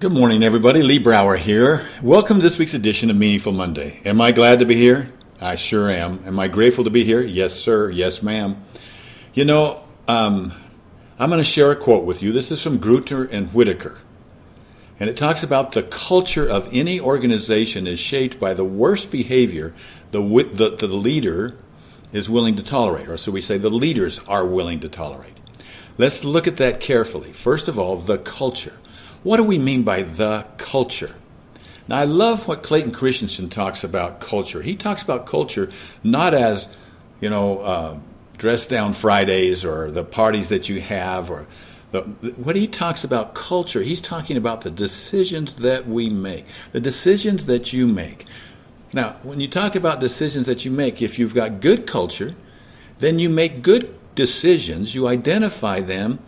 Good morning, everybody. Lee Brower here. Welcome to this week's edition of Meaningful Monday. Am I glad to be here? I sure am. Am I grateful to be here? Yes, sir. Yes, ma'am. You know, um, I'm going to share a quote with you. This is from Gruenert and Whitaker. And it talks about the culture of any organization is shaped by the worst behavior the, the, the leader is willing to tolerate. Or so we say the leaders are willing to tolerate. Let's look at that carefully. First of all, the culture. What do we mean by the culture? Now, I love what Clayton Christensen talks about culture. He talks about culture not as, you know, uh, dress down Fridays or the parties that you have or the, what he talks about culture, he's talking about the decisions that we make, the decisions that you make. Now, when you talk about decisions that you make, if you've got good culture, then you make good decisions, you identify them,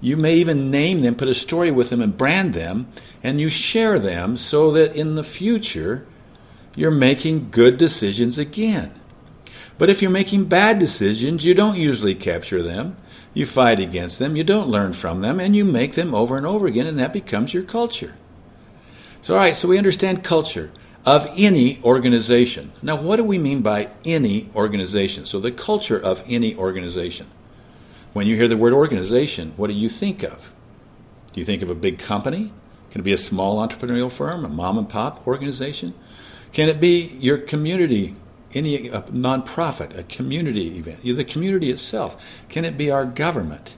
you may even name them, put a story with them, and brand them, and you share them so that in the future you're making good decisions again. But if you're making bad decisions, you don't usually capture them. You fight against them, you don't learn from them, and you make them over and over again, and that becomes your culture. So, all right, so we understand culture of any organization. Now, what do we mean by any organization? So, the culture of any organization. When you hear the word organization, what do you think of? Do you think of a big company? Can it be a small entrepreneurial firm, a mom and pop organization? Can it be your community, any a nonprofit, a community event, the community itself? Can it be our government?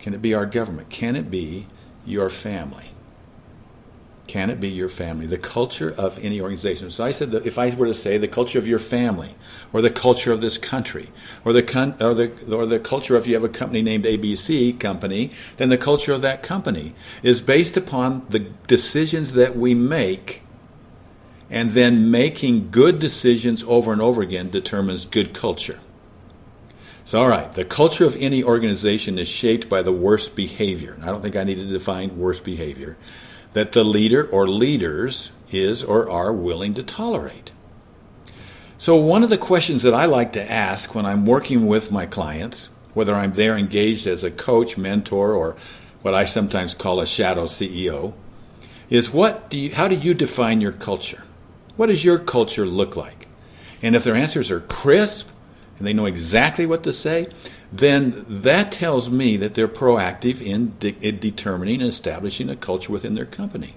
Can it be our government? Can it be your family? Can it be your family? The culture of any organization. So I said that if I were to say the culture of your family, or the culture of this country, or the con- or the or the culture if you have a company named ABC company, then the culture of that company is based upon the decisions that we make, and then making good decisions over and over again determines good culture. So, all right, the culture of any organization is shaped by the worst behavior. I don't think I need to define worst behavior that the leader or leaders is or are willing to tolerate. So, one of the questions that I like to ask when I'm working with my clients, whether I'm there engaged as a coach, mentor, or what I sometimes call a shadow CEO, is what do you, how do you define your culture? What does your culture look like? And if their answers are crisp and they know exactly what to say, then that tells me that they're proactive in, de- in determining and establishing a culture within their company.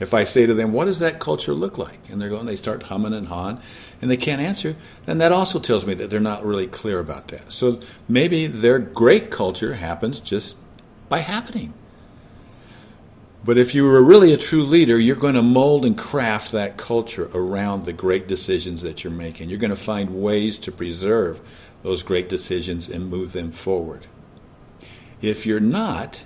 If I say to them, "What does that culture look like?" and they're going, they start humming and hawing, and they can't answer, then that also tells me that they're not really clear about that. So maybe their great culture happens just by happening. But if you were really a true leader, you're going to mold and craft that culture around the great decisions that you're making. You're going to find ways to preserve those great decisions and move them forward. If you're not,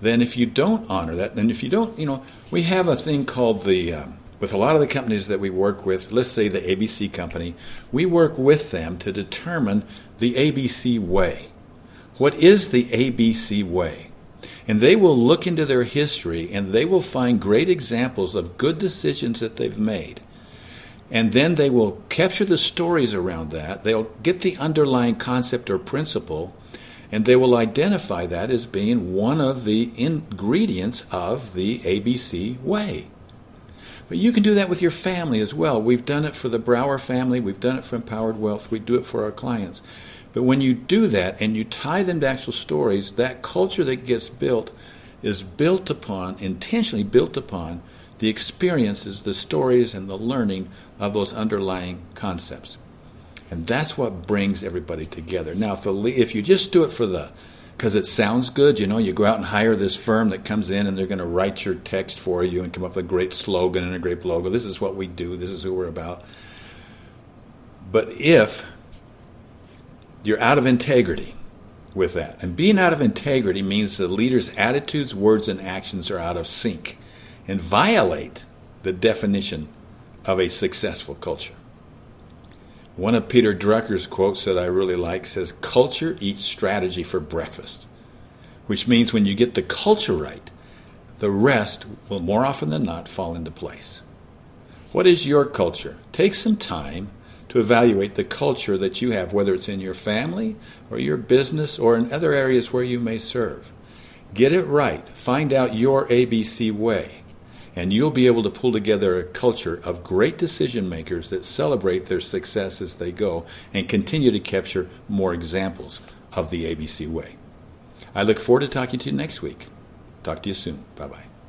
then if you don't honor that, and if you don't, you know, we have a thing called the, um, with a lot of the companies that we work with, let's say the ABC company, we work with them to determine the ABC way. What is the ABC way? And they will look into their history and they will find great examples of good decisions that they've made and then they will capture the stories around that. They'll get the underlying concept or principle, and they will identify that as being one of the ingredients of the ABC way. But you can do that with your family as well. We've done it for the Brower family, we've done it for Empowered Wealth, we do it for our clients. But when you do that and you tie them to actual stories, that culture that gets built is built upon, intentionally built upon, the experiences, the stories, and the learning of those underlying concepts. And that's what brings everybody together. Now, if, the, if you just do it for the, because it sounds good, you know, you go out and hire this firm that comes in and they're going to write your text for you and come up with a great slogan and a great logo. This is what we do, this is who we're about. But if you're out of integrity with that, and being out of integrity means the leader's attitudes, words, and actions are out of sync and violate the definition of a successful culture. One of Peter Drucker's quotes that I really like says, Culture eats strategy for breakfast, which means when you get the culture right, the rest will more often than not fall into place. What is your culture? Take some time to evaluate the culture that you have, whether it's in your family or your business or in other areas where you may serve. Get it right. Find out your ABC way. And you'll be able to pull together a culture of great decision makers that celebrate their success as they go and continue to capture more examples of the ABC way. I look forward to talking to you next week. Talk to you soon. Bye bye.